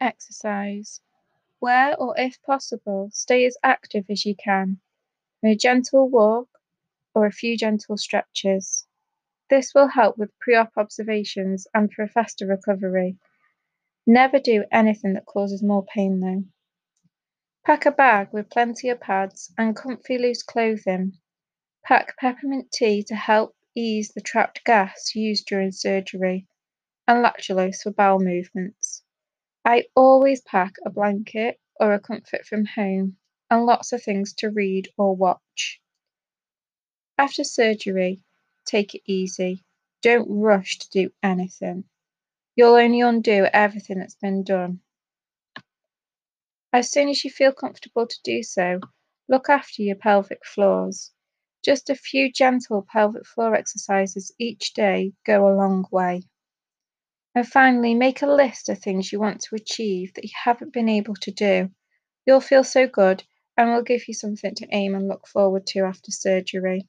Exercise. Where or if possible, stay as active as you can. A gentle walk or a few gentle stretches. This will help with pre-op observations and for a faster recovery. Never do anything that causes more pain though. Pack a bag with plenty of pads and comfy loose clothing. Pack peppermint tea to help ease the trapped gas used during surgery and lactulose for bowel movements. I always pack a blanket or a comfort from home and lots of things to read or watch. After surgery, take it easy. Don't rush to do anything. You'll only undo everything that's been done. As soon as you feel comfortable to do so, look after your pelvic floors. Just a few gentle pelvic floor exercises each day go a long way. And finally, make a list of things you want to achieve that you haven't been able to do. You'll feel so good and will give you something to aim and look forward to after surgery.